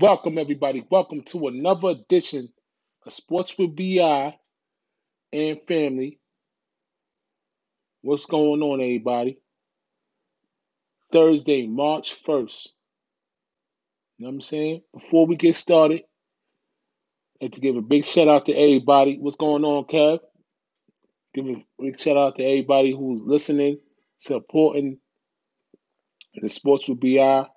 Welcome, everybody. Welcome to another edition of Sports with BI and Family. What's going on, everybody? Thursday, March 1st. You know what I'm saying? Before we get started, I'd like to give a big shout out to everybody. What's going on, Kev? Give a big shout out to everybody who's listening, supporting the Sports with BI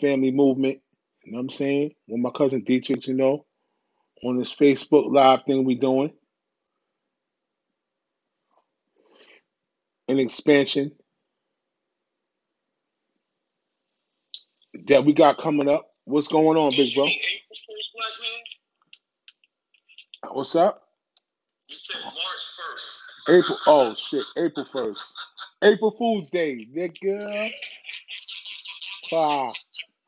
family movement. You know what I'm saying? With my cousin Dietrich, you know, on this Facebook Live thing we doing. An expansion that we got coming up. What's going on, big bro? What's up? You said March 1st. April. Oh shit, April first. April Fool's Day, nigga. Ah,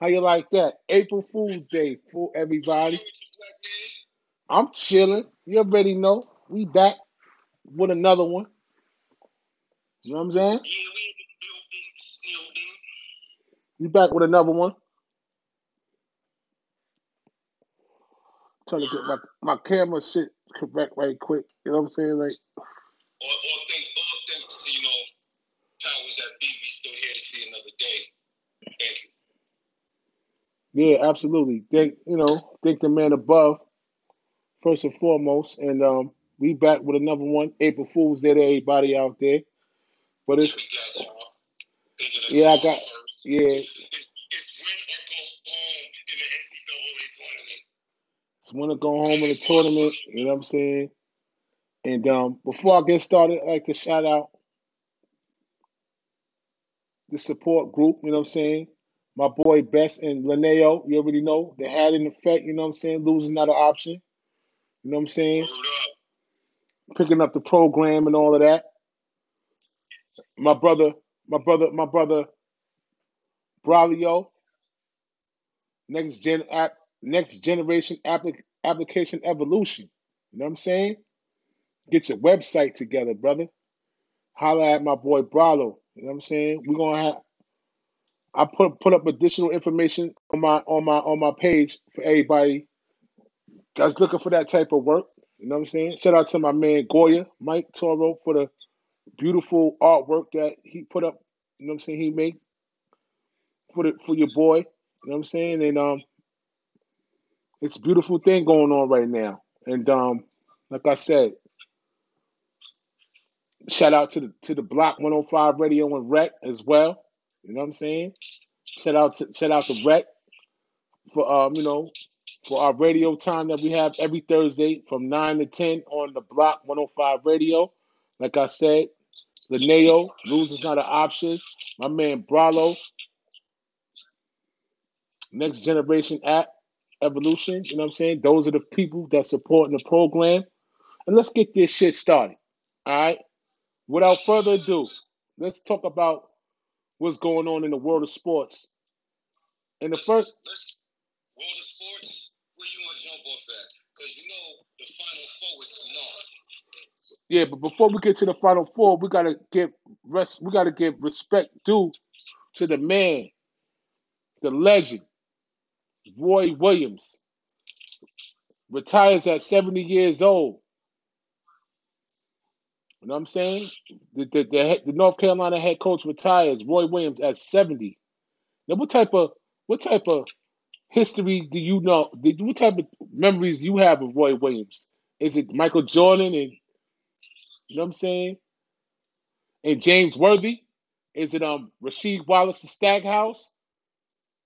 how you like that? April Fool's Day for everybody. I'm chilling. You already know. We back with another one. You know what I'm saying? We back with another one. Trying to get my my camera shit correct right quick. You know what I'm saying? Like, All, all thanks, all thanks to, you know, powers that be, we still here to see another day. Thank you. Yeah, absolutely. Thank you know, thank the man above first and foremost. And um, we back with another one. April Fool's Day to everybody out there. But it's yeah, I got yeah, It's, want to go home in the tournament. You know what I'm saying? And um, before I get started, I'd like to shout out the support group. You know what I'm saying? My boy Best and Linneo, you already know they had an effect. You know what I'm saying? Losing not an option. You know what I'm saying? Picking up the program and all of that. My brother, my brother, my brother, Braulio, next gen app, next generation applic- application evolution. You know what I'm saying? Get your website together, brother. Holla at my boy Bralo. You know what I'm saying? We're gonna have I put put up additional information on my on my on my page for everybody that's looking for that type of work. You know what I'm saying? Shout out to my man Goya, Mike Toro, for the beautiful artwork that he put up. You know what I'm saying? He made for the for your boy. You know what I'm saying? And um, it's a beautiful thing going on right now. And um, like I said, shout out to the to the Block 105 Radio and Rec as well. You know what I'm saying? Shout out to shout out to Rec for um, you know, for our radio time that we have every Thursday from 9 to 10 on the Block 105 Radio. Like I said, Linneo, lose is not an option. My man Bralo, Next Generation App Evolution. You know what I'm saying? Those are the people that supporting the program. And let's get this shit started. All right. Without further ado, let's talk about what's going on in the world of sports. In the first, world of sports, where you want to jump off at? Because you know the Final Four is yeah, but before we get to the final four, we gotta give rest. We gotta give respect due to the man, the legend, Roy Williams. Retires at 70 years old. You know what I'm saying? The, the, the, the North Carolina head coach retires, Roy Williams, at 70. Now, what type of what type of history do you know? Did what type of memories you have of Roy Williams? Is it Michael Jordan and you know what I'm saying? And James Worthy? Is it um Rasheed Wallace Wallace's Stackhouse?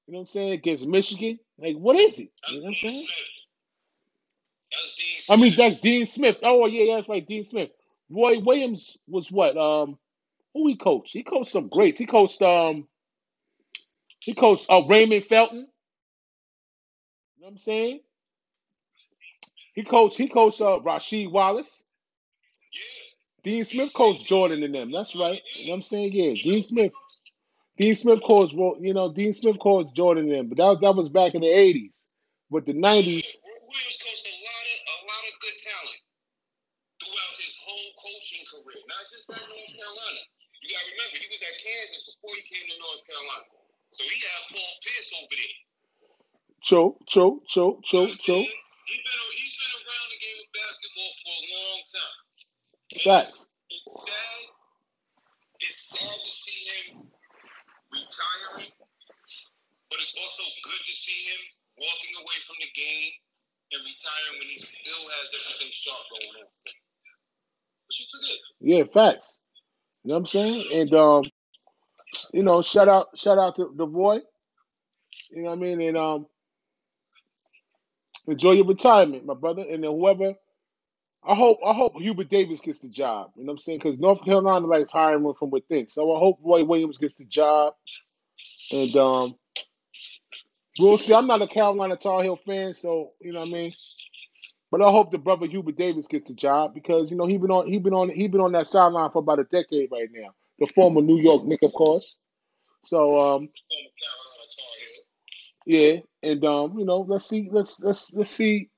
You know what I'm saying? Against Michigan? Like what is it? You know what I'm saying? I mean that's Dean Smith. Oh yeah, that's right, Dean Smith. Roy Williams was what? Um, who he coached? He coached some greats. He coached um, he coached uh, Raymond Felton. You know what I'm saying? He coached he coached uh, Rasheed Wallace. Dean Smith coached Jordan and them. That's right. You know what I'm saying? Yeah, Dean Smith. Dean Smith coached you know Dean Smith coached Jordan and them, but that that was back in the '80s. But the '90s. Coaching career, not just at North Carolina. You gotta remember he was at Kansas before he came to North Carolina. So he had Paul Pierce over there. True, what I'm true. saying? He's been he's been around the game of basketball for a long time. Facts. it's sad. It's sad to see him retiring, but it's also good to see him walking away from the game and retiring when he still has everything sharp going on. Yeah, facts. You know what I'm saying? And um, you know, shout out, shout out to the boy. You know what I mean? And um, enjoy your retirement, my brother. And then whoever, I hope, I hope Hubert Davis gets the job. You know what I'm saying? Because North Carolina likes hiring one from within. So I hope Roy Williams gets the job. And um, we'll see. I'm not a Carolina Tar Heel fan, so you know what I mean. But I hope the brother Hubert Davis gets the job because you know he been on he been on he been on that sideline for about a decade right now. The former New York Nick, of course. So um, yeah, and um, you know, let's see, let's let's let's see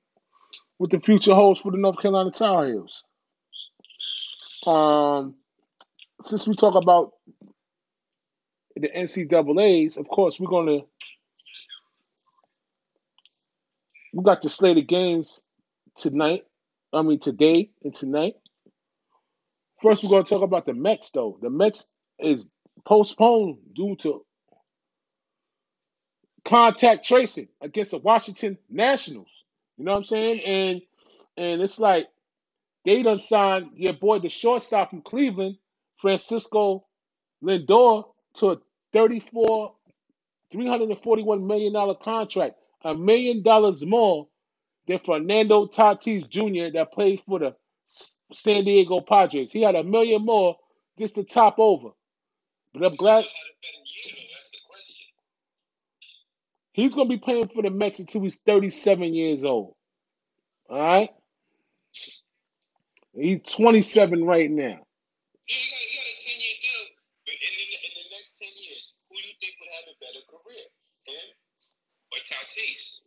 what the future holds for the North Carolina Tar Heels. Um, since we talk about the NCAA's, of course, we're gonna we got the slate of games tonight. I mean today and tonight. First, we're gonna talk about the Mets, though. The Mets is postponed due to contact tracing against the Washington Nationals. You know what I'm saying? And and it's like they done signed your boy, the shortstop from Cleveland, Francisco Lindor, to a 34, 341 million dollar contract, a million dollars more than Fernando Tatis Jr. that played for the San Diego Padres. He had a million more just to top over. But I'm glad he's gonna be playing for the Mets until he's 37 years old. All right, he's 27 right now. Yeah, he got, he got a 10 year deal, but in the, in the next 10 years, who do you think would have a better career? Him or Tatis?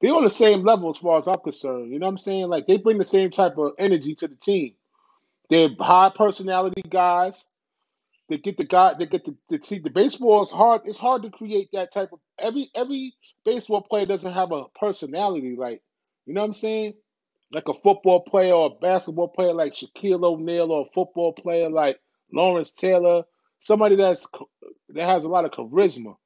They're on the same level as far as I'm concerned. You know what I'm saying? Like they bring the same type of energy to the team. They're high personality guys. They get the guy. They get the the, team. the baseball is hard. It's hard to create that type of every every baseball player doesn't have a personality. Like you know what I'm saying? Like a football player or a basketball player like Shaquille O'Neal or a football player like Lawrence Taylor. Somebody that's that has a lot of charisma.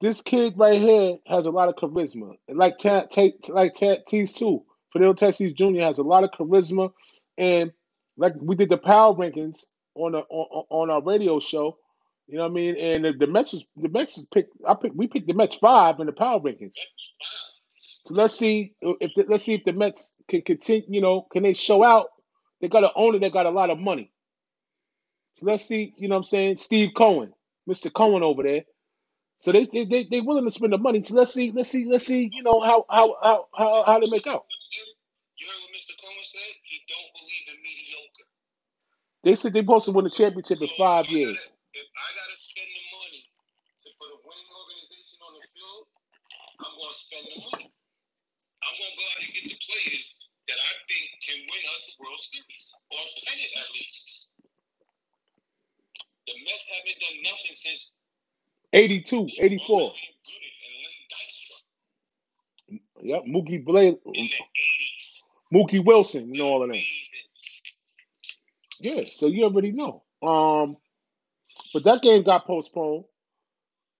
This kid right here has a lot of charisma. Like Ta- Ta- like Tatis too. Fidel Tatis Jr. has a lot of charisma, and like we did the power rankings on a, on, on our radio show. You know what I mean? And the, the Mets was, the Mets picked. I picked. We picked the Mets five in the power rankings. So let's see if the, let's see if the Mets can continue. You know, can they show out? They got an owner that got a lot of money. So let's see. You know what I'm saying? Steve Cohen, Mr. Cohen over there. So they they they they willing to spend the money. So let's see. Let's see. Let's see. You know how how how how, how they make out. You heard what Mr. Cohen said? He don't believe in mediocre. They said they supposed to win the championship in five I years. gotta, if I gotta spend the money to put a winning organization on the field, I'm gonna spend the money. I'm gonna go out and get the players that I think can win us a World Series or a pennant at least. The Mets haven't done nothing since 82, 84. Roman Gooden and Lynn Dykstra Yep, Mookie 80s. Mookie Wilson, and all of. Amazing. Yeah, so you already know. Um, but that game got postponed.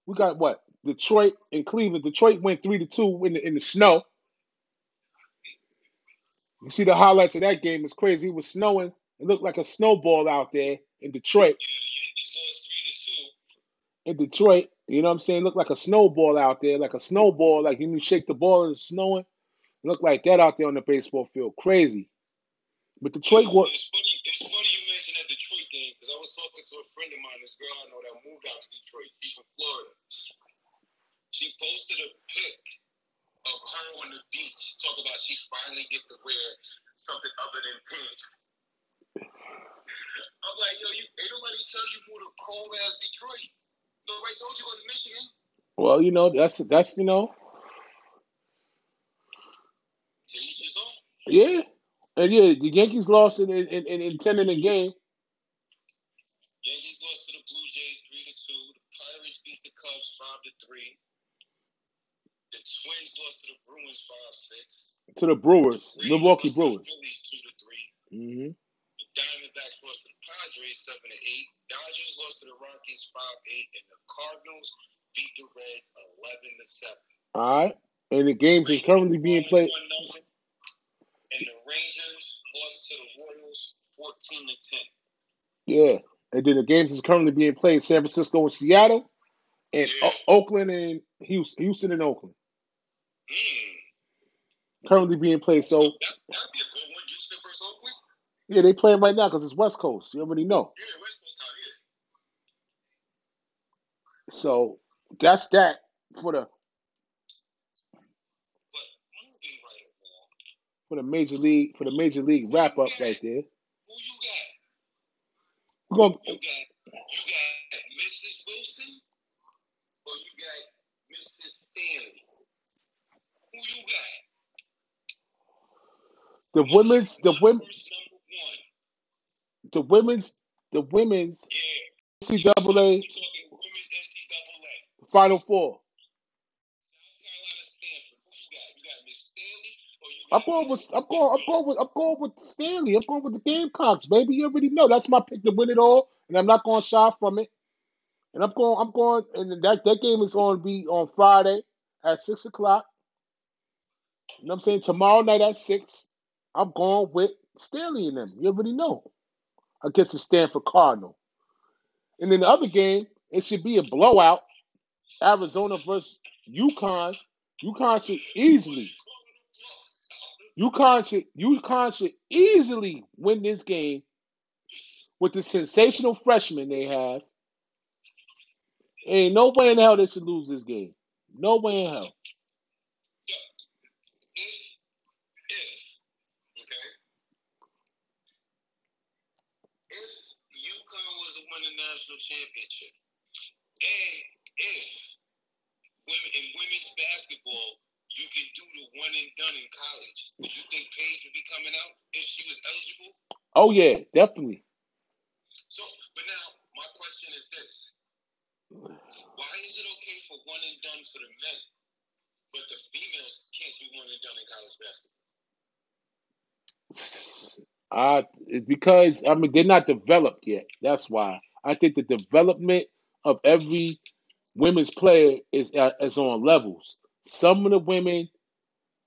We got what? Detroit and Cleveland. Detroit went three to two in the in the snow. You see the highlights of that game. It's crazy. It was snowing. It looked like a snowball out there in Detroit. Yeah, the Yankees lost three to two. In Detroit, you know what I'm saying? It looked like a snowball out there, like a snowball, like when you shake the ball and it's snowing. It looked like that out there on the baseball field. Crazy. But Detroit was it's funny. It's funny you mentioned that Detroit game because I was talking to a friend of mine, this girl I know that moved out to Detroit. She's from Florida. She posted a pic of her on the beach, talk about she finally get to wear something other than pants. I'm like, yo, you ain't nobody tell you move to cold ass Detroit. Nobody told you go to Michigan. well, you know, that's that's you know, To each his own. yeah. And yeah, the Yankees lost in in, in, in ten inning game. Yankees lost to the Blue Jays three to two. The Pirates beat the Cubs five to three. The Twins lost to the Bruins five six. To the Brewers, Rays Milwaukee to the Brewers. Two to three. hmm The Diamondbacks lost to the Padres seven to eight. Dodgers lost to the Rockies five eight, and the Cardinals beat the Reds eleven to seven. All right, and the games is currently being played. And the Rangers lost to the Royals fourteen to ten. Yeah, and then the games is currently being played. San Francisco and Seattle, and Yeah. O- Oakland and Houston, Houston and Oakland Mm. currently being played. So That's that'd be a good one. Houston versus Oakland. yeah, they playing right now because it's West Coast. You already know. Yeah, West Coast time. Yeah. So that's that for the But moving right along, for the major league for the major league wrap up right there. who you got? We're gonna You got you got Mrs. Wilson or you got Mrs. Stanley? Who you got? the women's the women First number one. the women's the women's Yeah. Talking or four. I'm going with I'm going I'm going with I'm going with Stanley. I'm going with the Gamecocks, baby. You already know that's my pick to win it all, and I'm not going to shy from it. And I'm going I'm going and that that game is going to be on Friday at six o'clock. You know what I'm saying? Tomorrow night at six, I'm going with Stanley and them. You already know. Against the Stanford Cardinal. And then the other game, it should be a blowout. Arizona versus UConn. UConn should easily UConn should UConn should easily win this game with the sensational freshmen they have. Ain't no way in hell they should lose this game. No way in hell. national championship and if women in women's basketball you can do the one and done in college. Would you think Paige would be coming out if she was eligible? Oh yeah, definitely. so but now my question is this. Why is it okay for one and done for the men but the females can't do one and done in college basketball? Uh, it's because I mean they're not developed yet. That's why. I think the development of every women's player is uh, is on levels. Some of the women,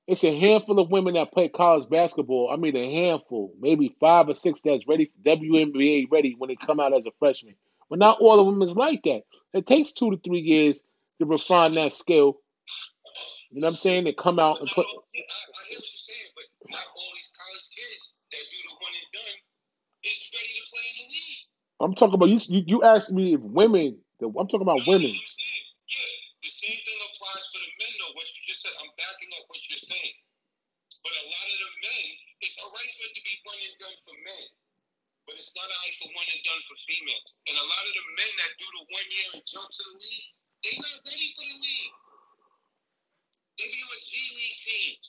it's a handful of women that play college basketball. I mean, a handful, maybe five or six that's ready, WNBA ready when they come out as a freshman. But not all the women's like that. It takes two to three years to refine that skill. You know what I'm saying? They come out and put. I, I hear what you're saying, but not all these college kids that do the one and done is ready to play in the league. I'm talking about you. You, you asked me if women. I'm talking about women. I'm saying, yeah, the same thing applies for the men, though. What you just said, I'm backing up what you're saying. But a lot of the men, it's all right for it to be one and done for men, but it's not all right for one and And a lot of the men that do the one year and jump to the league, they're not ready for the league. They be on G League teams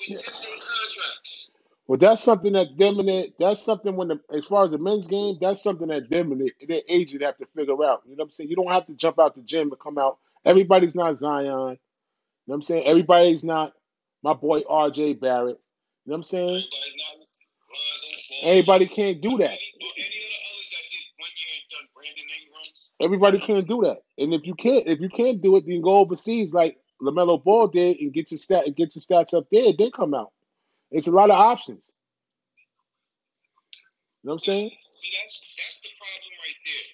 with Yeah. 10 contracts. Well, that's something that them and their, that's something when the as far as the men's game, that's something that them and their, their agent have to figure out. You know what I'm saying? You don't have to jump out the gym and come out. Everybody's not Zion. You know what I'm saying? Everybody's not my boy RJ Barrett. You know what I'm saying? Everybody's not Lonzo Ball. Everybody can't do that. Any, or any of the others that did one year and done Brandon Ingram. Everybody can't do that. And if you can't, if you can't do it, then go overseas like Lamelo Ball did and get your stat and get your stats up there. Then come out. It's a lot of options. You know what I'm saying? See, that's that's the problem right there.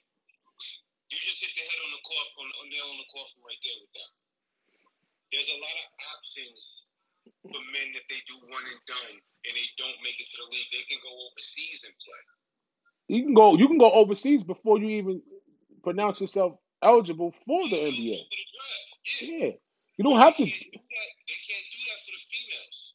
You just hit the head on the cough on, on nail on the coffin right there with that. There's a lot of options for men that they do one and done and they don't make it to the league. They can go overseas and play. You can go. You can go overseas before you even pronounce yourself eligible for the NBA. for the draft. Yeah. You don't have to. can't do that. They can't do that for the females.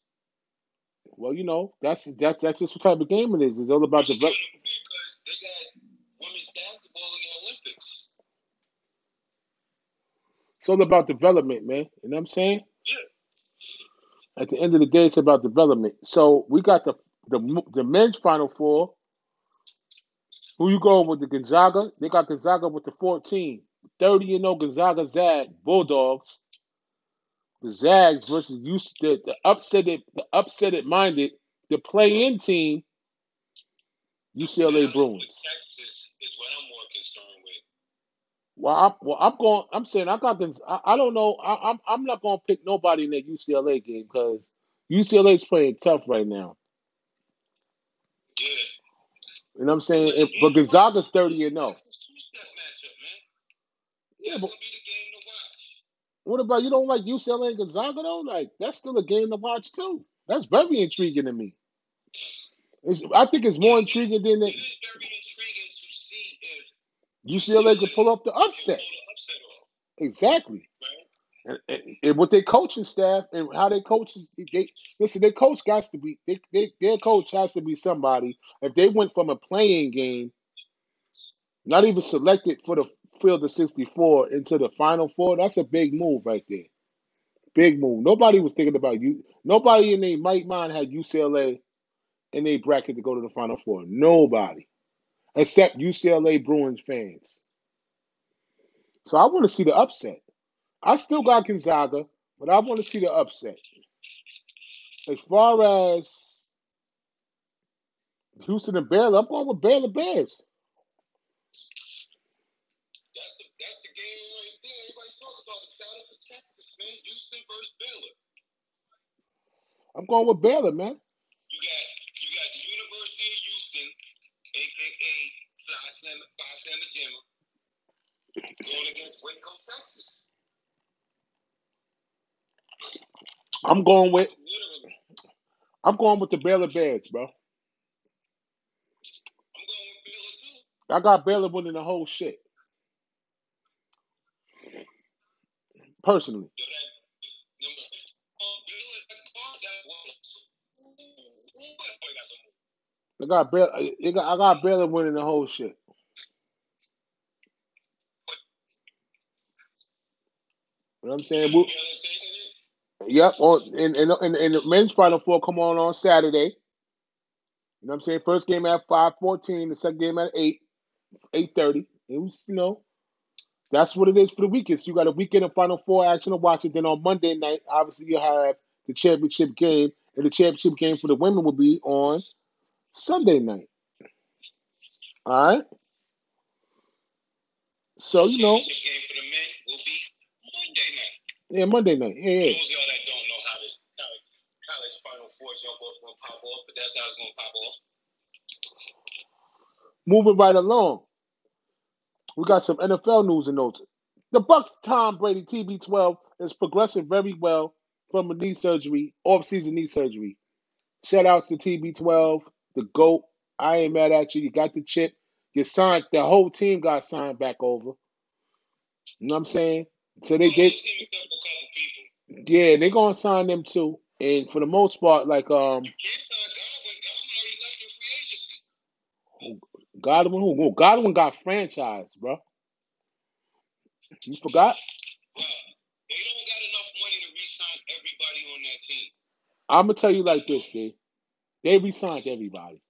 Well, you know that's that's that's just what type of game it is. It's all about Which develop. kind of weird because they got women's basketball in the Olympics. It's all about development, man. You know what I'm saying? Yeah. At the end of the day, it's about development. So we got the the the men's final four. Who you going with? The Gonzaga? They got Gonzaga with the 14. 30 and 0 Gonzaga Zag Bulldogs. The Zags versus you the, the upsetted the upsetted minded the play in team UCLA Bruins. Well, I'm, well, I'm going. I'm saying I got this. I, I don't know. I, I'm I'm not going to pick nobody in that UCLA game because UCLA is playing tough right now. You know what I'm saying? But If, but game to watch Gonzaga's 30 and 0. Texas two-step matchup, man. Yeah, but gonna be the game to watch. what about you? Don't like UCLA and Gonzaga though? Like that's still a game to watch too. That's very intriguing to me. It's, I think it's more intriguing than that is very intriguing to see if UCLA could pull off the upset. the upset off, Exactly. And, and, with their coaching staff and how they coach, they listen. Their coach got to be. They, they, their coach has to be somebody. If they went from a playing game, not even selected for the field of 64 into the final four, that's a big move right there. Big move. Nobody was thinking about you. Nobody in their right mind had UCLA in their bracket to go to the final four. Nobody. Except UCLA Bruins fans. So I want to see the upset. I still got Gonzaga, but I want to see the upset. As far as Houston and Baylor, I'm going with Baylor Bears. That's the that's the game right there. Everybody's talking about it. Shout out to Texas, man. Houston versus Baylor. I'm going with Baylor, man. You got you got the University of Houston, aka Fly Slam Fly Slamma Jamma, going against Waco, Texas. I'm going with I'm going with the Baylor Bears, bro. I got Baylor winning the whole shit. Personally. I got Baylor, I got, Baylor winning the whole shit. You know what I'm saying? We. Yep. On and and and, the men's final four come on on Saturday. You know what I'm saying? First game at five fourteen, the second game at eight eight thirty. It was you know that's what it is for the weekend. So you got a weekend of final four action to watch it. Then on Monday night, obviously you have the championship game, and the championship game for the women will be on Sunday night. All right. So you know, Championship game for the men will be Monday night. Yeah, Monday night. Yeah, For yeah. those of y'all that don't know how this college, college Final Four jump off gonna pop off, but that's how it's gonna pop off. Moving right along, we got some NFL news and notes. The Bucks Tom Brady TB12 is progressing very well from a knee surgery, off-season knee surgery. Shout outs to TB12, the GOAT. I ain't mad at you. You got the chip. You signed. The whole team got signed back over. You know what I'm saying? So they The whole they team except for a couple people. yeah they're gonna sign them too. And for the most part, like um You can't sign Godwin. Godwin already left free agency. Godwin, who Godwin got franchised, bro. You forgot? Bruh, they don't got enough money to re-sign everybody on that team. I'm gonna tell you like this, dude. They resigned everybody.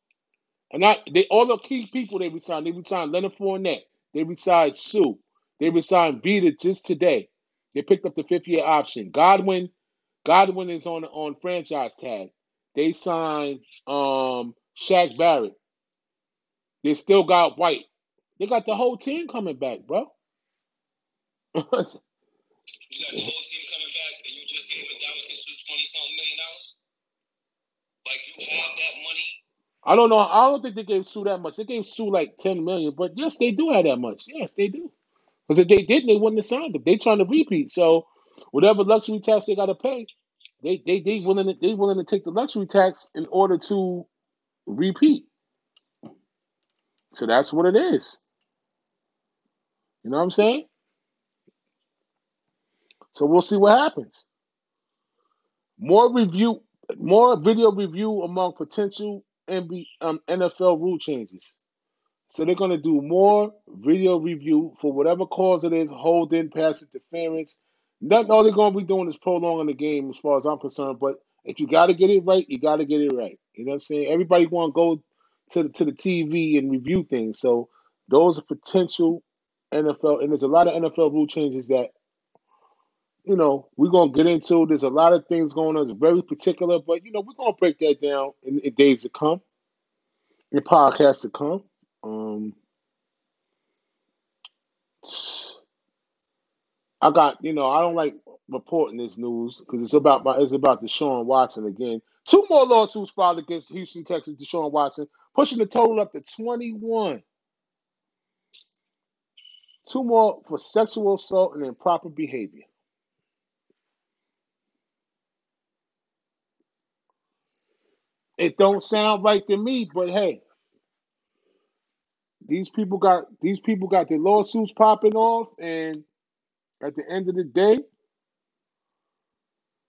And not they all the key people they resigned. They resigned Leonard Fournette. They resigned Suh. They resigned Vita just today. They picked up the fifth year option. Godwin, Godwin is on on franchise tag. They signed um Shaq Barrett. They still got White. They got the whole team coming back, bro. You got the whole team coming back, and you just gave twenty something million dollars. Like you have that money. I don't know. I don't think they gave Suh that much. They gave Suh like ten million, but yes, they do have that much. Yes, they do. Because if they didn't, they wouldn't have signed him. They trying to repeat. So whatever luxury tax they got to pay, they they they willing to, they willing to take the luxury tax in order to repeat. So that's what it is. You know what I'm saying? So we'll see what happens. More review, more video review among potential NB, um, NFL rule changes. So they're going to do more video review for whatever cause it is, holding, pass interference. Nothing all they're going to be doing is prolonging the game as far as I'm concerned. But if you got to get it right, you got to get it right. You know what I'm saying? Everybody want to go to the, to the TV and review things. So those are potential NFL, and there's a lot of NFL rule changes that you know we're gonna get into. There's a lot of things going on. It's very particular, but you know we're gonna break that down in, in days to come, in podcasts to come. Um, I got you know I don't like reporting this news because it's about my it's about Deshaun Watson again. Two more lawsuits filed against Houston Texas Deshaun Watson, pushing the total up to 21. Two more for sexual assault and improper behavior. It don't sound right to me, but hey, these people got these people got their lawsuits popping off, and at the end of the day,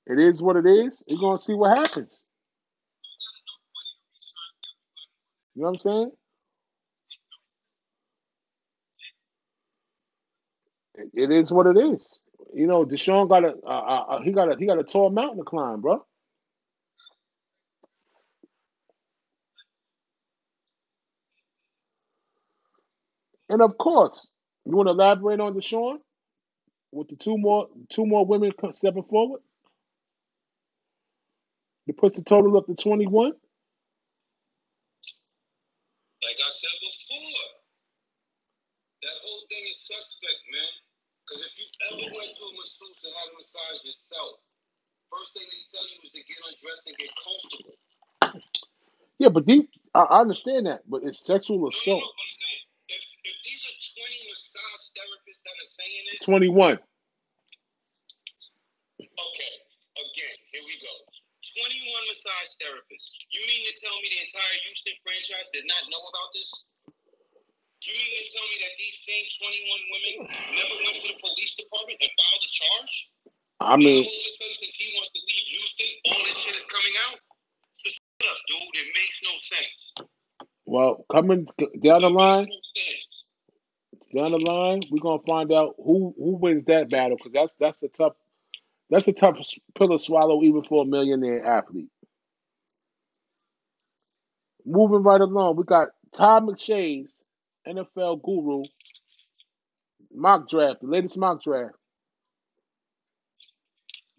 it is what it is. You're gonna see what happens. You know what I'm saying? It- is what it is. You know, Deshaun got a he got a he got a tall mountain to climb, bro. And of course, you want to elaborate on Deshaun with the two more two more women stepping forward. It puts the total up to 21. Like I said before, that whole thing is suspect, man. Because if you ever went to a masseuse and had a massage yourself, first thing they tell you is to get undressed and get comfortable. Yeah, but these I, I understand that, but it's sexual No, no, assault. no. I'm saying, if, if these are 20 massage therapists that are saying this, 21. okay, again, here we go. 21 massage therapists. You mean to tell me the entire Houston franchise did not know about this? You mean to tell me that these same 21 women never went to the police department and filed a charge? I mean, all of a sudden, since he wants to leave Houston, all this shit is coming out? So shut up, dude. It makes no sense. well, coming down the It line, makes no sense. Down the line, we're gonna find out who who wins that battle because that's that's a tough that's a tough pill to swallow even for a millionaire athlete. Moving right along, we got Todd McShay's NFL guru mock draft, the latest mock draft.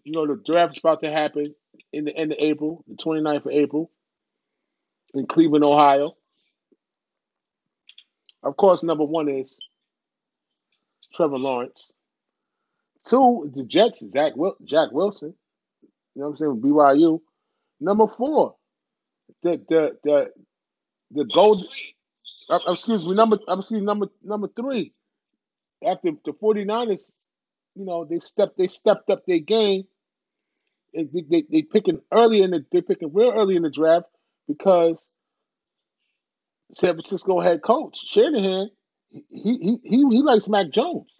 You know, the draft is about to happen in the end of April, the 29th of April, in Cleveland, Ohio. Of course, number one is Trevor Lawrence. Two, the Jets, Zach Wil- Jack Wilson. You know what I'm saying? BYU. Number four, the the the the gold. Uh, excuse me, number. I'm excuse me, number number three. After the 49ers, you know, they stepped they stepped up their game. They, they they picking early in the they picking real early in the draft because San Francisco head coach Shanahan he he he he likes Mac Jones.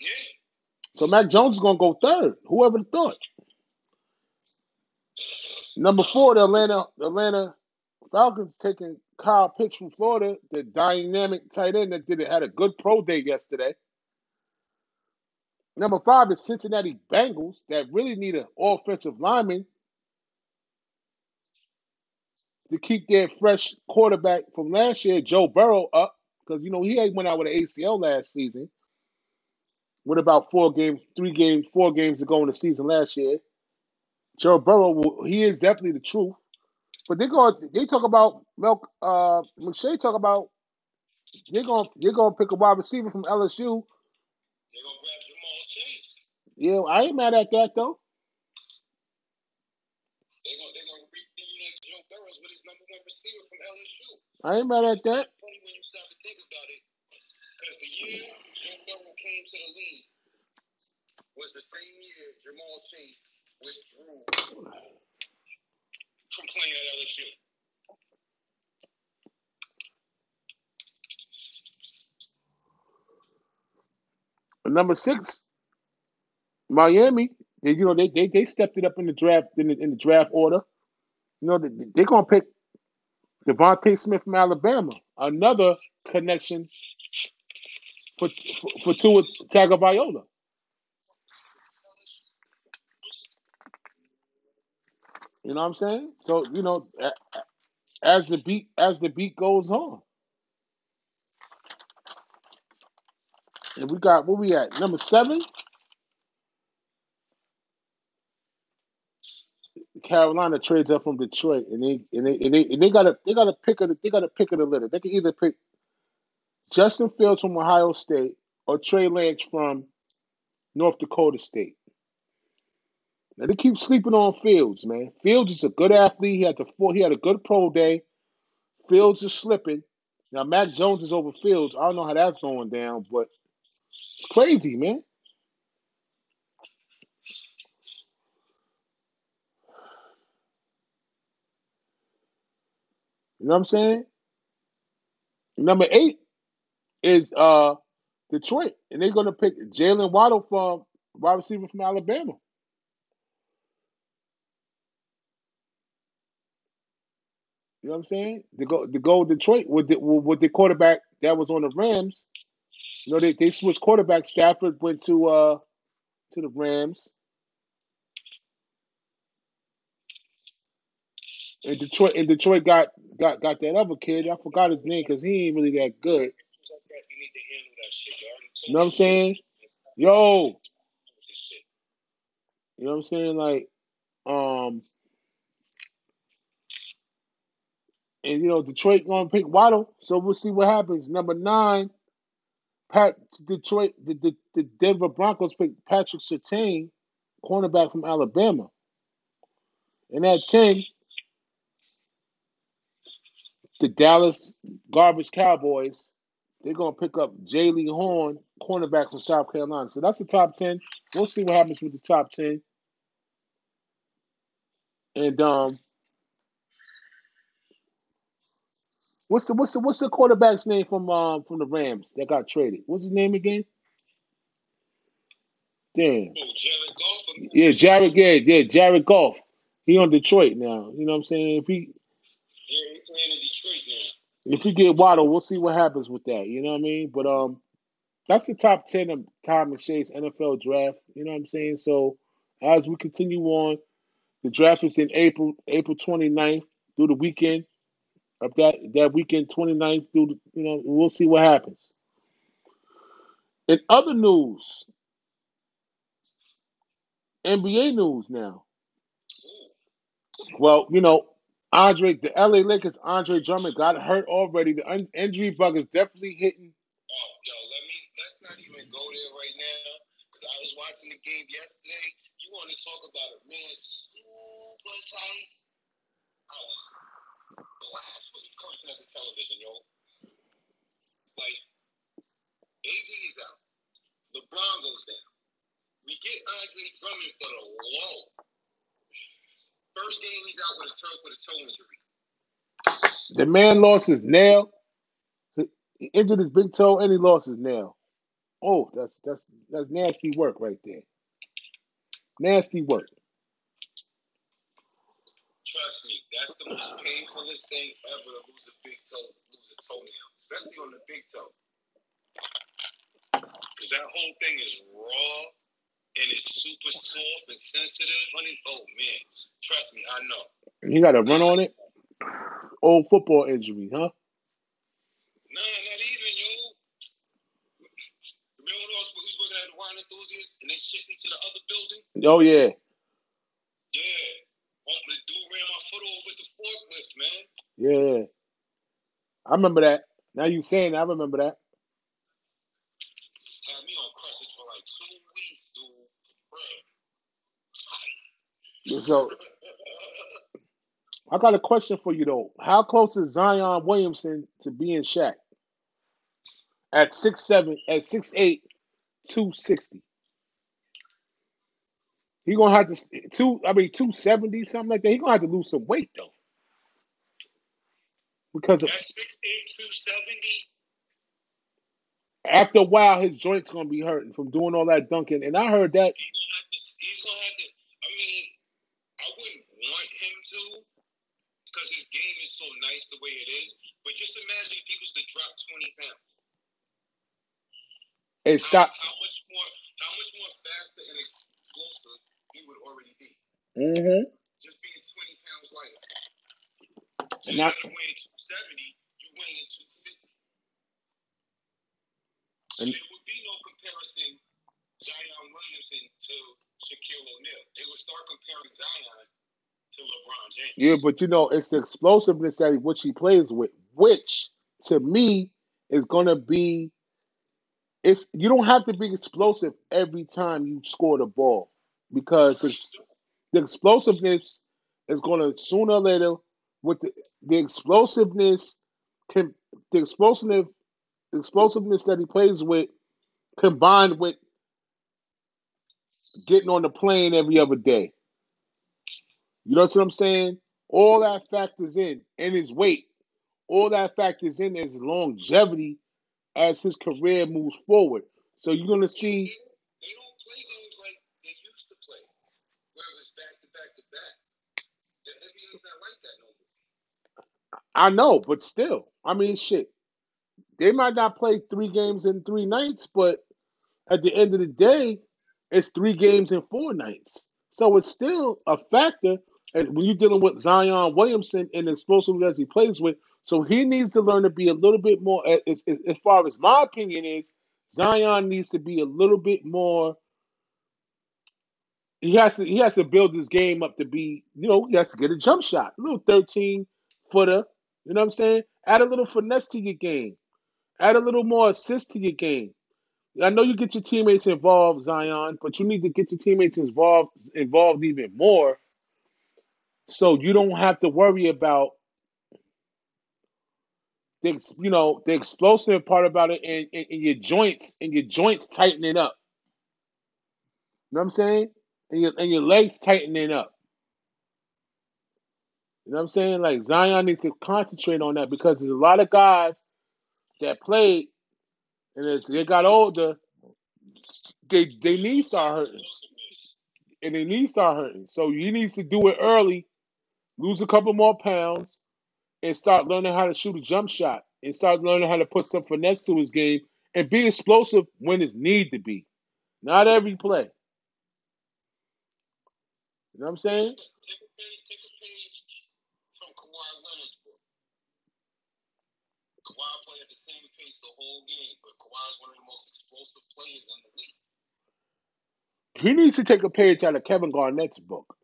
yeah. So Mac Jones is gonna go third. Whoever thought. Number four, the Atlanta the Atlanta Falcons taking Kyle Pitts from Florida, the dynamic tight end that did it had a good pro day yesterday. Number five is Cincinnati Bengals that really need an offensive lineman to keep their fresh quarterback from last year, Joe Burrow, up because you know he went out with an ACL last season. With about four games, three games, four games to go in the season last year. Joe Burrow, will, he is definitely the truth. But they go, they talk about Mel, uh, McShay talk about they're gonna they're gonna pick a wide receiver from LSU. They're going to grab Jamal Chase. Yeah, I ain't mad at that though. They're going they're gonna reunite Joe Burrows with his number one receiver from LSU. I ain't mad at that. Funny when you think about it, because the year Joe Burrow came to the league was the same year Jamal Chase withdrew from playing at LSU. Number six, Miami. They, you know, they, they they stepped it up in the draft in the, in the draft order. You know, they, they're gonna pick DeVonta Smith from Alabama, another connection for for, for Tua Tagovailoa. You know what I'm saying? So you know, as the beat as the beat goes on, And we got where we at? Number seven. Carolina trades up from Detroit, and they and they and they, and they got a they got a pick of the, they got a pick of the litter. They can either pick Justin Fields from Ohio State or Trey Lance from North Dakota State. Now they keep sleeping on Fields, man. Fields is a good athlete. He had the four, he had a good pro day. Fields is slipping. Now Mac Jones is over Fields. I don't know how that's going down, but it's crazy, man. You know what I'm saying? Number eight is uh Detroit, and they're gonna pick Jaylen Waddle from wide receiver from Alabama. You know what I'm saying? To go to go Detroit with the with the quarterback that was on the Rams. You know they, they switched quarterback. Stafford went to uh to the Rams. And Detroit and Detroit got got got that other kid. I forgot his name because he ain't really that good. You know what I'm saying? Yo, you know what I'm saying? Like, um, and you know Detroit gonna pick Waddle, so we'll see what happens. Number nine, Pat Detroit, the the, the Denver Broncos picked Patrick Surtain, cornerback from Alabama. And at ten, the Dallas Garbage Cowboys, they're gonna pick up Jaycee Horn, cornerback from South Carolina. So that's the top ten. We'll see what happens with the top ten. And um, what's the what's the what's the quarterback's name from um from the Rams that got traded? What's his name again? Damn. Oh, Jared Goff. Yeah, Jared. Yeah, yeah, Jared Goff. He on Detroit now. You know what I'm saying? If he If we get Waddle, we'll see what happens with that. You know what I mean? But um, that's the top ten of Tom McShay's NFL draft. You know what I'm saying? So as we continue on, the draft is in April, April 29th through the weekend. Of that that weekend, 29th through the, you know, we'll see what happens. In other news, NBA news now. Well, you know, Andre, the LA Lakers, Andre Drummond got hurt already. The un- injury bug is definitely hitting. Oh, yo, let me let's not even go there right now because I was watching the game yesterday. You want to talk about a man super tight? I was blast with him cursing at the television, yo. Like, AD is out. LeBron goes down. We get Andre Drummond for the low. First game he's out with a toe with a toe injury. The man lost his nail. He injured his big toe and he lost his nail. Oh, that's that's that's nasty work right there. Nasty work. Trust me, that's the most painfulest thing ever to lose a big toe, lose a toenail, especially on the big toe. Because that whole thing is raw and it's super soft and sensitive, honey. Oh man, trust me, I know. You got to run on it. Old football injury, huh? Nah, not even yo. Remember when I was, we was working at the wine enthusiast and they shipped me to the other building? Oh yeah, Yeah. Oh, the dude ran my foot over with the forklift, man. yeah. I remember that. Now you saying that, I remember that. Had me on crutches for like two weeks, dude. For real. Tight. So I got a question for you though. How close is Zion Williamson to being Shaq? At six seven, at six eight, two sixty. He gonna have to two. I mean two seventy something like that. He gonna have to lose some weight though, because of, That's 6'8", 270. after a while his joints gonna be hurting from doing all that dunking. And I heard that. He's gonna have to. He's gonna have to. I mean, so nice the way it is. But just imagine if he was to drop 20 pounds. Hey, stop. How, how much more? How much more faster and explosive he would already be. Mm-hmm. Just being 20 pounds lighter. Instead Not, weighing 270, you weighing 250. So and, there would be no comparison Zion Williamson to Shaquille O'Neal. They would start comparing Zion yeah, but you know, it's the explosiveness that which he plays with, which to me is gonna be it's you don't have to be explosive every time you score the ball because the explosiveness is gonna sooner or later with the, the explosiveness can the explosive explosiveness that he plays with combined with getting on the plane every other day. You know what I'm saying? All that factors in, and his weight. All that factors in his longevity as his career moves forward. So you're gonna see. They don't play games like they used to play, where it was back to back to back. The NBA's not like that no more. I know, but still, I mean, shit. They might not play three games in three nights, but at the end of the day, it's three games in four nights. So it's still a factor. And when you're dealing with Zion Williamson and the as he plays with, so he needs to learn to be a little bit more. As, as, as far as my opinion is, Zion needs to be a little bit more. He has to he has to build his game up to be, you know, he has to get a jump shot, a little 13 footer. You know what I'm saying? Add a little finesse to your game. Add a little more assist to your game. I know you get your teammates involved, Zion, but you need to get your teammates involved involved even more, so you don't have to worry about the you know the explosive part about it and, and, and your joints and your joints tightening up. You know what I'm saying? And your and your legs tightening up. You know what I'm saying? Like Zion needs to concentrate on that because there's a lot of guys that played and as they got older, they they knees start hurting. And they knees start hurting. So he needs to do it early, lose a couple more pounds, and start learning how to shoot a jump shot and start learning how to put some finesse to his game and be explosive when it's need to be. Not every play. You know what I'm saying? He needs to take a page out of Kevin Garnett's book.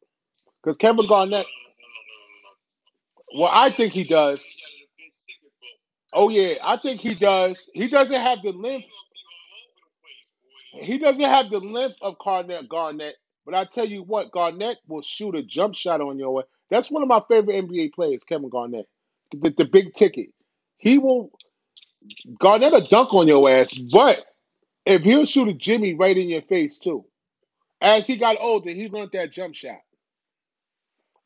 Because Kevin Garnett, no, no, no, no, no. Well, I think he does. Oh, yeah, I think he does. He doesn't have the He length. He doesn't have the length of Garnett, Garnett, but I tell you what, Garnett will shoot a jump shot on your way. That's one of my favorite NBA players, Kevin Garnett, the, the big ticket. He will Garnett a dunk on your ass, but if he'll shoot a Jimmy right in your face too. As he got older, he learned that jump shot,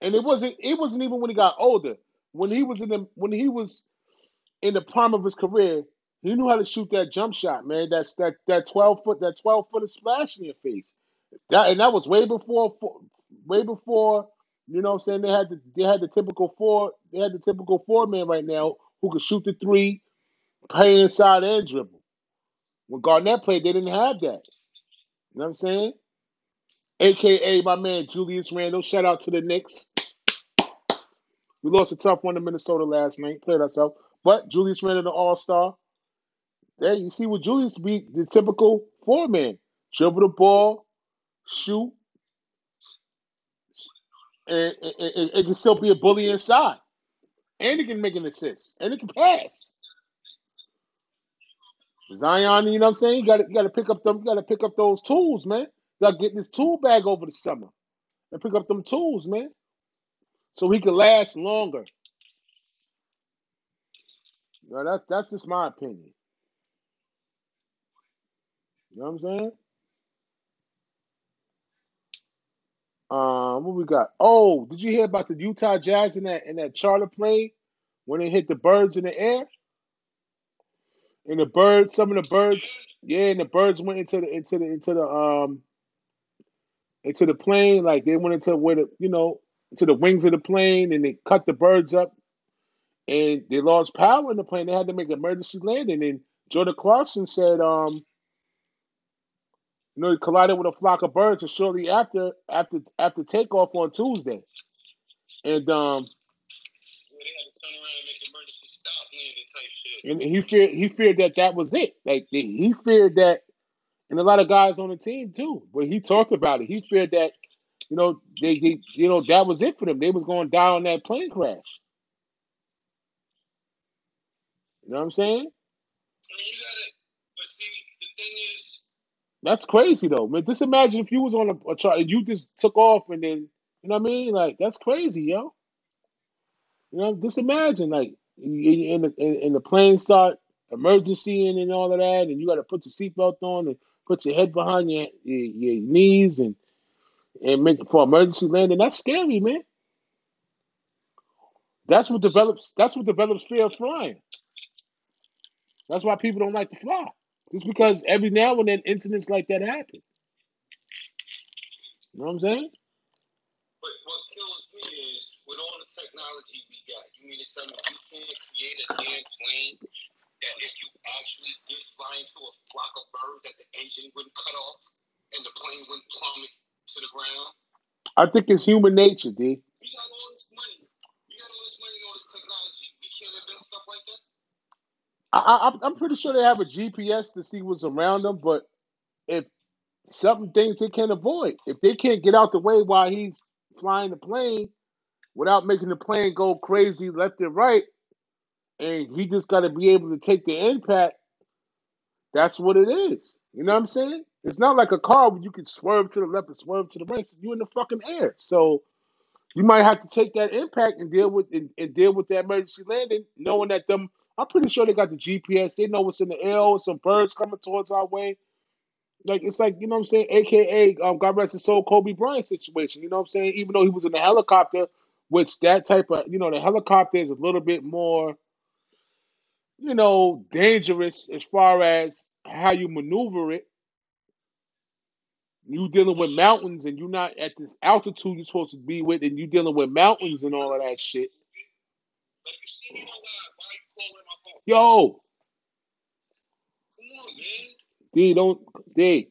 and it wasn't it wasn't even when he got older. When he was in the when he was in the prime of his career, he knew how to shoot that jump shot, man. That's that that twelve foot that twelve footer splash in your face. That and that was way before fo- way before you know what I'm saying they had the they had the typical four they had the typical four man right now who could shoot the three, play inside and dribble. When Garnett played, they didn't have that. You know what I'm saying? AKA my man Julius Randle. Shout out to the Knicks. We lost a tough one to Minnesota last night. Played ourselves. But Julius Randle All Star. There you see what Julius be the typical four man. Dribble the ball, shoot, and it can still be a bully inside. And he can make an assist. And he can pass. Zion, you know what I'm saying? You gotta you gotta pick up them, you gotta pick up those tools, man. You gotta get this tool bag over the summer. And pick up them tools, man. So he could last longer. You that's that's just my opinion. You know what I'm saying? Um, what we got? Oh, did you hear about the Utah Jazz in that in that charter plane when they hit the birds in the air? And the birds, some of the birds, yeah, and the birds went into the into the into the um into the plane, like they went into where the you know to the wings of the plane, and they cut the birds up, and they lost power in the plane. They had to make an emergency landing. And Jordan Clarkson said, um, you know, he collided with a flock of birds, and shortly after after after takeoff on Tuesday, and um, and he feared he feared that that was it. Like he feared that, and a lot of guys on the team too. But he talked about it. He feared that you know, they, they you know that was it for them. They was going to die on that plane crash. You know what I'm saying? I mean, you gotta. But see, the thing is, That's crazy though, man. Just imagine if you was on a, a chart and you just took off and then you know what I mean? Like that's crazy, yo. You know, just imagine like in, in the in, in the plane start emergency and, and all of that, and you got to put your seatbelt on and put your head behind your your, your knees and and make for emergency landing. That's scary, man. That's what develops. That's what develops fear of flying. That's why people don't like to fly. Just because every now and then incidents like that happen. You know what I'm saying? but what kills me is with all the technology we got. You mean to tell me we can't create a damn plane that if you actually did fly into a flock of birds, that the engine wouldn't cut off and the plane wouldn't plummet to the ground? I think it's human nature, D. We got all this money. We got all this money and all this technology. We can't stuff like that. I, I, I'm- I'm pretty sure they have a GPS to see what's around them, but if certain things they can't avoid, if they can't get out the way while he's flying the plane without making the plane go crazy left and right, and he just got to be able to take the impact, that's what it is. You know what I'm saying? It's not like a car where you can swerve to the left and swerve to the right. You're in the fucking air, so you might have to take that impact and deal with and, and deal with that emergency landing, knowing that them. I'm pretty sure they got the GPS. They know what's in the air. Some birds coming towards our way. Like it's like you know what I'm saying. AKA um, God rest his soul, Kobe Bryant situation. You know what I'm saying. Even though he was in the helicopter, which that type of you know the helicopter is a little bit more you know dangerous as far as how you maneuver it. You dealing with mountains and you're not at this altitude you're supposed to be with, and you dealing with mountains and all of that shit. Yo. D, don't D.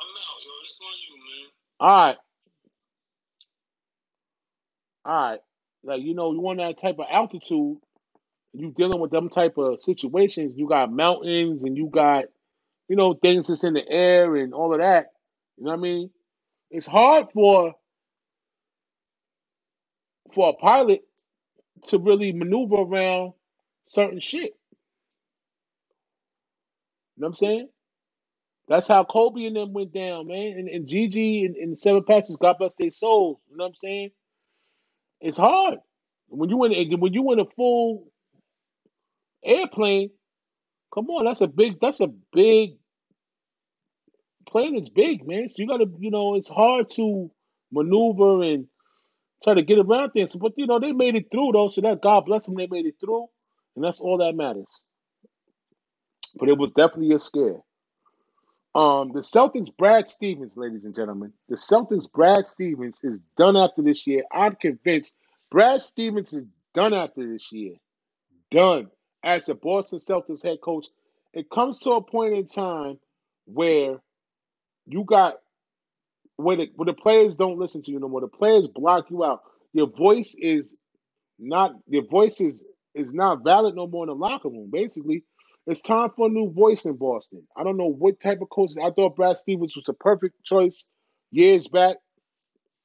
I'm out, yo. It's on you, man. All right, all right. Like you know, you want that type of altitude. You dealing with them type of situations. You got mountains and you got you know things that's in the air and all of that. You know what I mean? It's hard for for a pilot to really maneuver around certain shit. You know what I'm saying? That's how Kobe and them went down, man. And, and Gigi and, and Seven Patches, God bless their souls. You know what I'm saying? It's hard when you in when you in a full airplane. Come on, that's a big that's a big plane. It's big, man. So you gotta you know it's hard to maneuver and try to get around things. But you know they made it through though, so that God bless them. They made it through, and that's all that matters. But it was definitely a scare. Um, the Celtics, Brad Stevens, ladies and gentlemen, the Celtics, Brad Stevens is done after this year. I'm convinced Brad Stevens is done after this year. Done as the Boston Celtics head coach. It comes to a point in time where you got when the, when the players don't listen to you no more. The players block you out. Your voice is not your voice is is not valid no more in the locker room. Basically, it's time for a new voice in Boston. I don't know what type of coach. I thought Brad Stevens was the perfect choice years back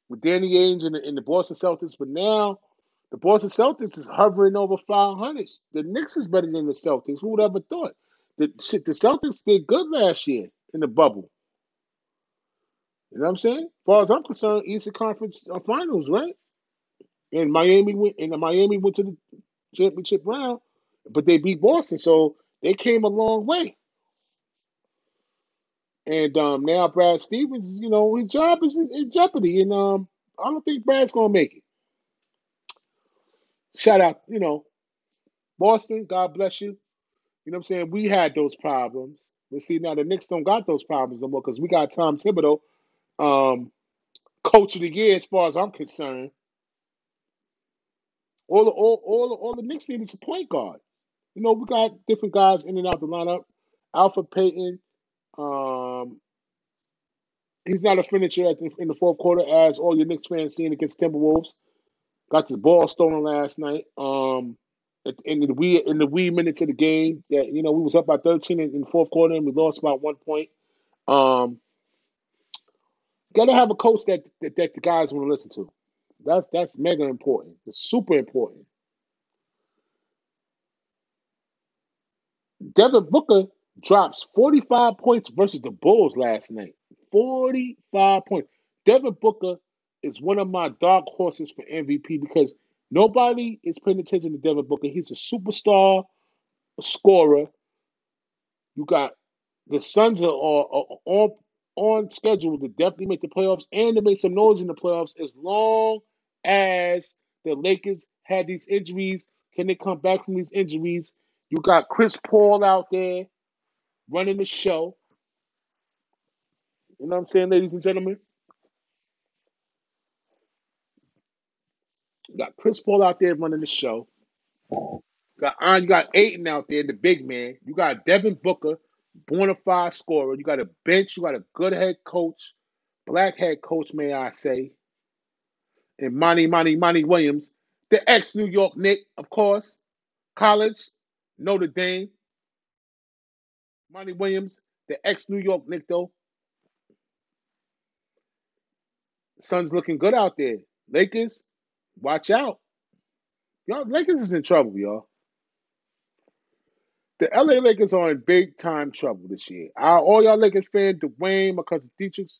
with Danny Ainge and the, and the Boston Celtics, but now the Boston Celtics is hovering over 500. The Knicks is better than the Celtics. Who would ever thought? The shit, the Celtics did good last year in the bubble. You know what I'm saying? As far as I'm concerned, Eastern Conference uh, Finals, right? And Miami went and Miami went to the championship round, but they beat Boston, so they came a long way. And um, now Brad Stevens, you know, his job is in, in jeopardy, and um, I don't think Brad's gonna make it. Shout out, you know, Boston. God bless you. You know what I'm saying? We had those problems, but see now the Knicks don't got those problems no more because we got Tom Thibodeau, um, coach of the year as far as I'm concerned. All the all all all the Knicks need is a point guard. You know, we got different guys in and out the lineup. Elfrid Payton, um, he's not a finisher the, in the fourth quarter, as all your Knicks fans seen against Timberwolves. Got the ball stolen last night. Um, in the wee in the wee minutes of the game that you know we was up by 13 in, in the fourth quarter and we lost by one point. Um, got to have a coach that, that that the guys want to listen to. That's that's mega important. It's super important. Devin Booker drops 45 points versus the Bulls last night. 45 points. Devin Booker is one of my dark horses for MVP because nobody is paying attention to Devin Booker. He's a superstar scorer. You got the Suns are, are, on on schedule to definitely make the playoffs and to make some noise in the playoffs as long as the Lakers had these injuries. Can they come back from these injuries? You got Chris Paul out there running the show. You know what I'm saying, ladies and gentlemen? You got Chris Paul out there running the show. Got uh, you got Ayton out there, the big man. You got Devin Booker, bona fide scorer. You got a bench. You got a good head coach, black head coach, may I say. And Monty, Monty, Monty Williams, the ex New York Knick, of course. College, Notre Dame. Monty Williams, the ex New York Knick, though. Suns looking good out there. Lakers, watch out. Y'all, Lakers is in trouble, y'all. The LA Lakers are in big time trouble this year. I, all y'all Lakers fans, Dwayne, my cousin Dietrich,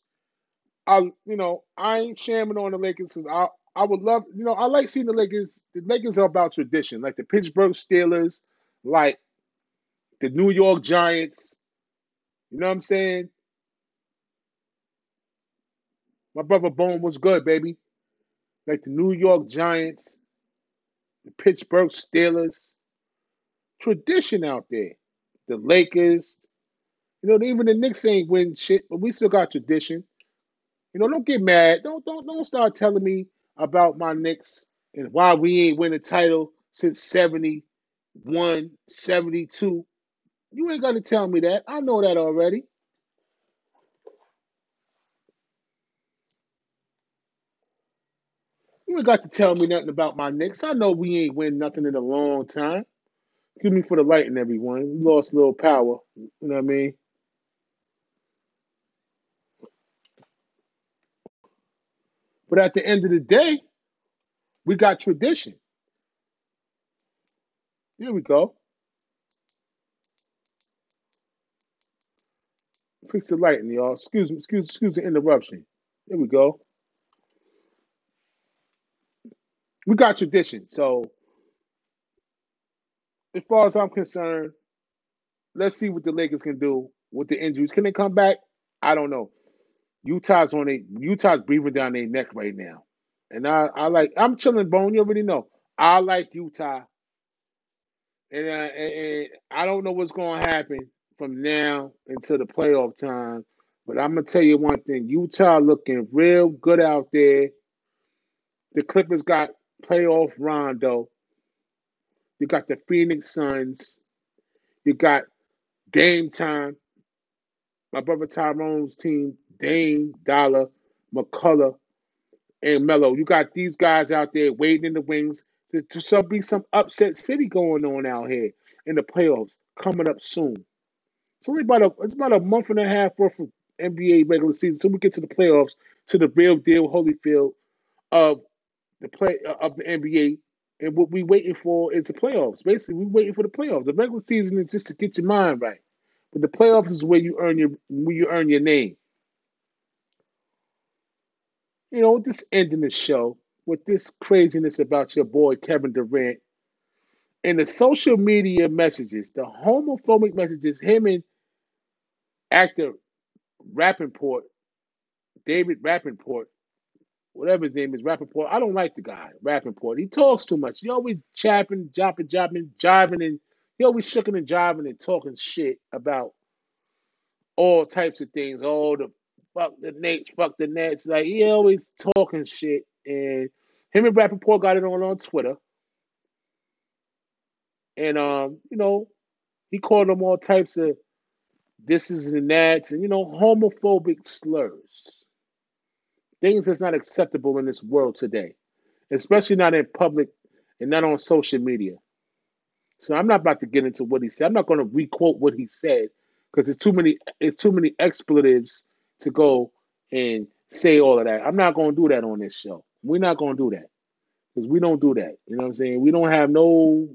I, you know, I ain't shamming on the Lakers. because I, I would love, you know, I like seeing the Lakers. The Lakers are about tradition, like the Pittsburgh Steelers, like the New York Giants. You know what I'm saying? My brother Bone was good, baby. Like the New York Giants, the Pittsburgh Steelers. Tradition out there. The Lakers. You know, even the Knicks ain't win shit, but we still got tradition. You know, don't get mad. Don't don't don't start telling me about my Knicks and why we ain't win a title since 71, 72. You ain't got to tell me that. I know that already. You ain't got to tell me nothing about my Knicks. I know we ain't win nothing in a long time. Excuse me for the lighting, everyone. We lost a little power. You know what I mean? But at the end of the day, we got tradition. Here we go. Fix the lighting, y'all. Excuse me, excuse, excuse the interruption. Here we go. We got tradition. So as far as I'm concerned, let's see what the Lakers can do with the injuries. Can they come back? I don't know. Utah's on a Utah's breathing down their neck right now. And I, I like I'm chilling bone, you already know. I like Utah. And, uh, and, I don't know what's gonna happen from now until the playoff time. But I'm gonna tell you one thing: Utah looking real good out there. The Clippers got playoff Rondo. You got the Phoenix Suns. You got Dame Time. My brother Tyrone's team, Dame, Dollar, McCollum, and Melo. You got these guys out there waiting in the wings. To some be some upset city going on out here in the playoffs coming up soon. It's only about a it's about a month and a half worth of NBA regular season, so we get to the playoffs to the real deal Holyfield of the play of the NBA. And what we waiting for is the playoffs. Basically, we waiting for the playoffs. The regular season is just to get your mind right, but the playoffs is where you earn your where you earn your name. You know, just ending the show with this craziness about your boy Kevin Durant and the social media messages, the homophobic messages, him and actor Rapaport, David Rapaport, whatever his name is, Rapaport. I don't like the guy, Rapaport. He talks too much. He always chapping, jopping, jopping, jiving, and he always shooking and jiving and talking shit about all types of things. All the fuck the Nets, fuck the Nets. Like he always talking shit. And him and Rapaport got it on on Twitter. And um, you know, he called them all types of this is and that, and you know, homophobic slurs. Things that's not acceptable in this world today, especially not in public and not on social media. So I'm not about to get into what he said. I'm not going to requote what he said because it's too many it's too many expletives to go and say all of that. I'm not going to do that on this show. We're not going to do that because we don't do that. You know what I'm saying? We don't have no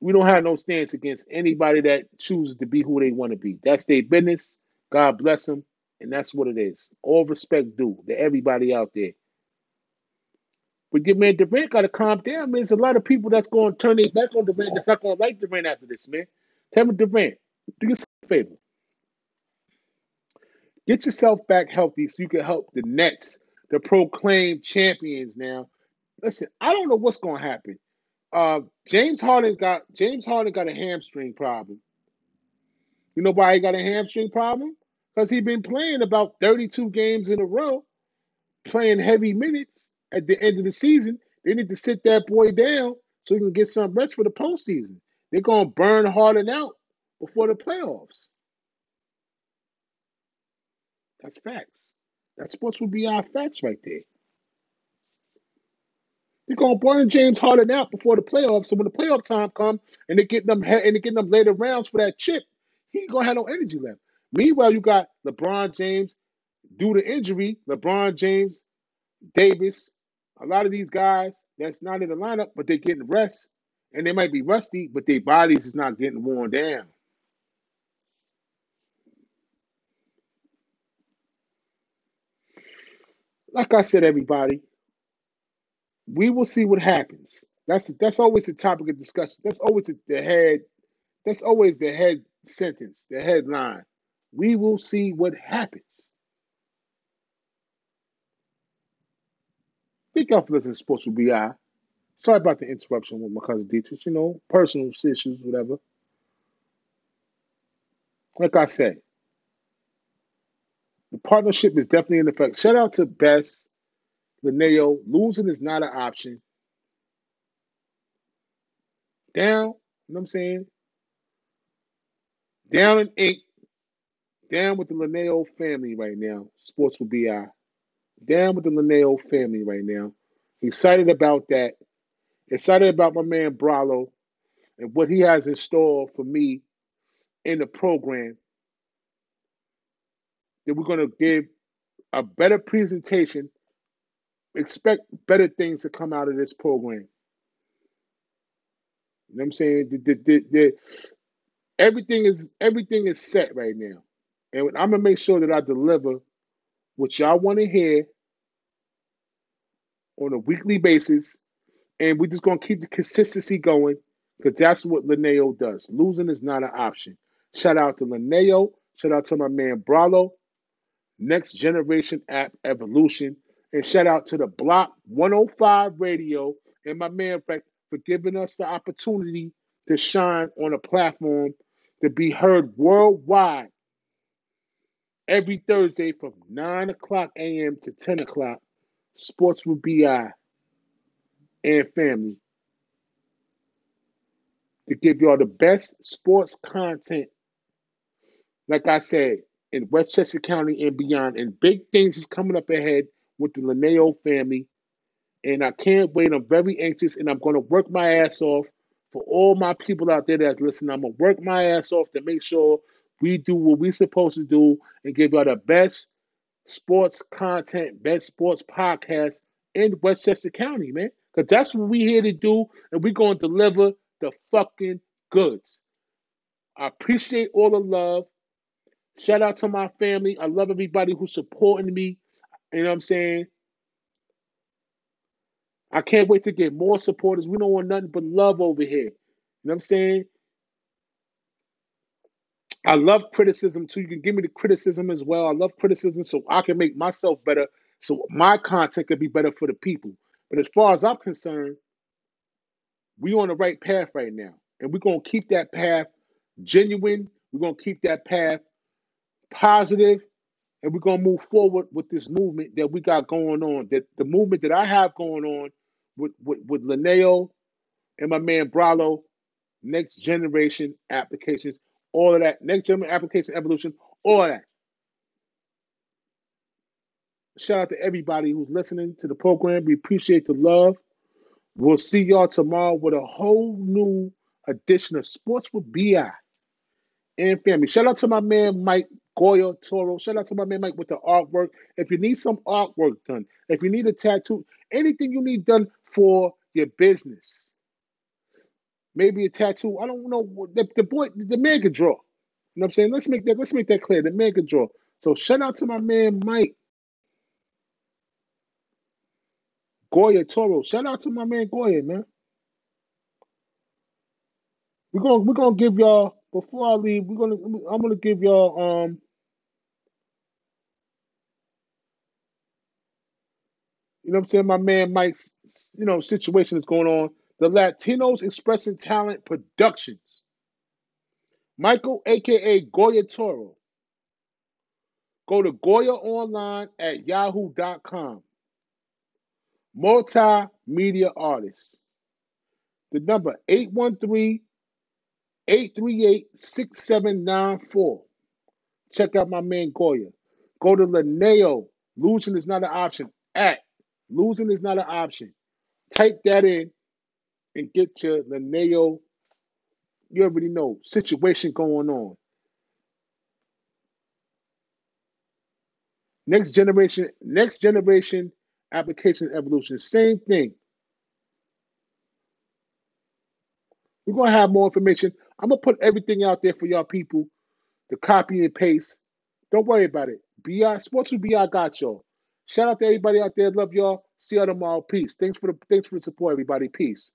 we don't have no stance against anybody that chooses to be who they want to be. That's their business. God bless them, and that's what it is. All respect due to everybody out there. But get man, Durant got to calm down, man. There's a lot of people that's going to turn their back on Durant. That's not going to like Durant after this, man. Tell me, Durant, do yourself a favor. Get yourself back healthy so you can help the Nets, the proclaimed champions. Now, listen, I don't know what's going to happen. Uh, James Harden got James Harden got a hamstring problem. You know why he got a hamstring problem? Because he been playing about 32 games in a row, playing heavy minutes at the end of the season. They need to sit that boy down so he can get some rest for the postseason. They're gonna burn Harden out before the playoffs. That's facts. That's supposed be our facts right there. You're gonna burn James Harden out before the playoffs. So when the playoff time come and they get them and they get them later rounds for that chip, he ain't gonna have no energy left. Meanwhile, you got LeBron James due to injury. LeBron James, Davis, a lot of these guys that's not in the lineup, but they're getting rest, and they might be rusty, but their bodies is not getting worn down. Like I said, everybody, we will see what happens. That's that's always the topic of discussion. That's always the head. That's always the head sentence, the headline. We will see what happens. Thank y'all for listening to Sports with BI. Sorry about the interruption with my cousin Dietrich. You know, personal issues, whatever. Like I said, the partnership is definitely in effect. Shout out to Best Linneo. Losing is not an option. Down, you know what I'm saying? Down in ink. Down with the Linneo family right now. Sports with BI. Down with the Linneo family right now. Excited about that. Excited about my man Bralo and what he has in store for me in the program. That we're going to give a better presentation. Expect better things to come out of this program. You know what I'm saying? The, the, the, the, everything is everything is set right now. And I'm gonna make sure that I deliver what y'all want to hear on a weekly basis. And we're just gonna keep the consistency going because that's what Linneo does. Losing is not an option. Shout out to Linneo. Shout out to my man Bralo. Next Generation App Evolution. And shout out to the Block 105 Radio and my man for, for giving us the opportunity to shine on a platform to be heard worldwide every Thursday from 9 o'clock a.m. to 10 o'clock. Sports with BI and family to give y'all the best sports content. Like I said, in Westchester County and beyond, and big things is coming up ahead with the Linneo family. And I can't wait. I'm very anxious, and I'm going to work my ass off for all my people out there that's listening. I'm going to work my ass off to make sure we do what we're supposed to do and give y'all the best sports content, best sports podcast in Westchester County, man. Because that's what we're here to do, and we're going to deliver the fucking goods. I appreciate all the love. Shout out to my family. I love everybody who's supporting me. You know what I'm saying? I can't wait to get more supporters. We don't want nothing but love over here. You know what I'm saying? I love criticism too. You can give me the criticism as well. I love criticism so I can make myself better, so my content can be better for the people. But as far as I'm concerned, we're on the right path right now. And we're gonna keep that path genuine. We're gonna keep that path positive, and we're gonna move forward with this movement that we got going on. That the movement that I have going on with with, with Linneo and my man Bralo, next generation applications, all of that, next generation application evolution, all that. Shout out to everybody who's listening to the program. We appreciate the love. We'll see y'all tomorrow with a whole new edition of Sports with BI and family. Shout out to my man Mike Goya Toro. Shout out to my man Mike with the artwork. If you need some artwork done, if you need a tattoo, anything you need done for your business, maybe a tattoo. I don't know. The, the boy, the man can draw. You know what I'm saying? Let's make that. Let's make that clear. The man can draw. So shout out to my man Mike Goya Toro. Shout out to my man Goya, man. We're gonna we're gonna give y'all before I leave. We're gonna I'm gonna give y'all um. You know I'm saying? My man Mike's you know situation is going on. The Latinos Expressing Talent Productions. Michael, aka Goya Toro. Go to Goya online at yahoo.com. Multimedia artist. The number 813 838 6794. Check out my man Goya. Go to Laneo. Losing is not an option. At losing is not an option. Type that in and get to Laneo. You already know situation going on. Next generation, next generation application evolution, same thing. We're gonna have more information. I'm gonna put everything out there for y'all people to copy and paste. Don't worry about it. BI Sports with BI got y'all. Shout out to everybody out there. Love y'all. See y'all tomorrow. Peace. Thanks for the thanks for the support, everybody. Peace.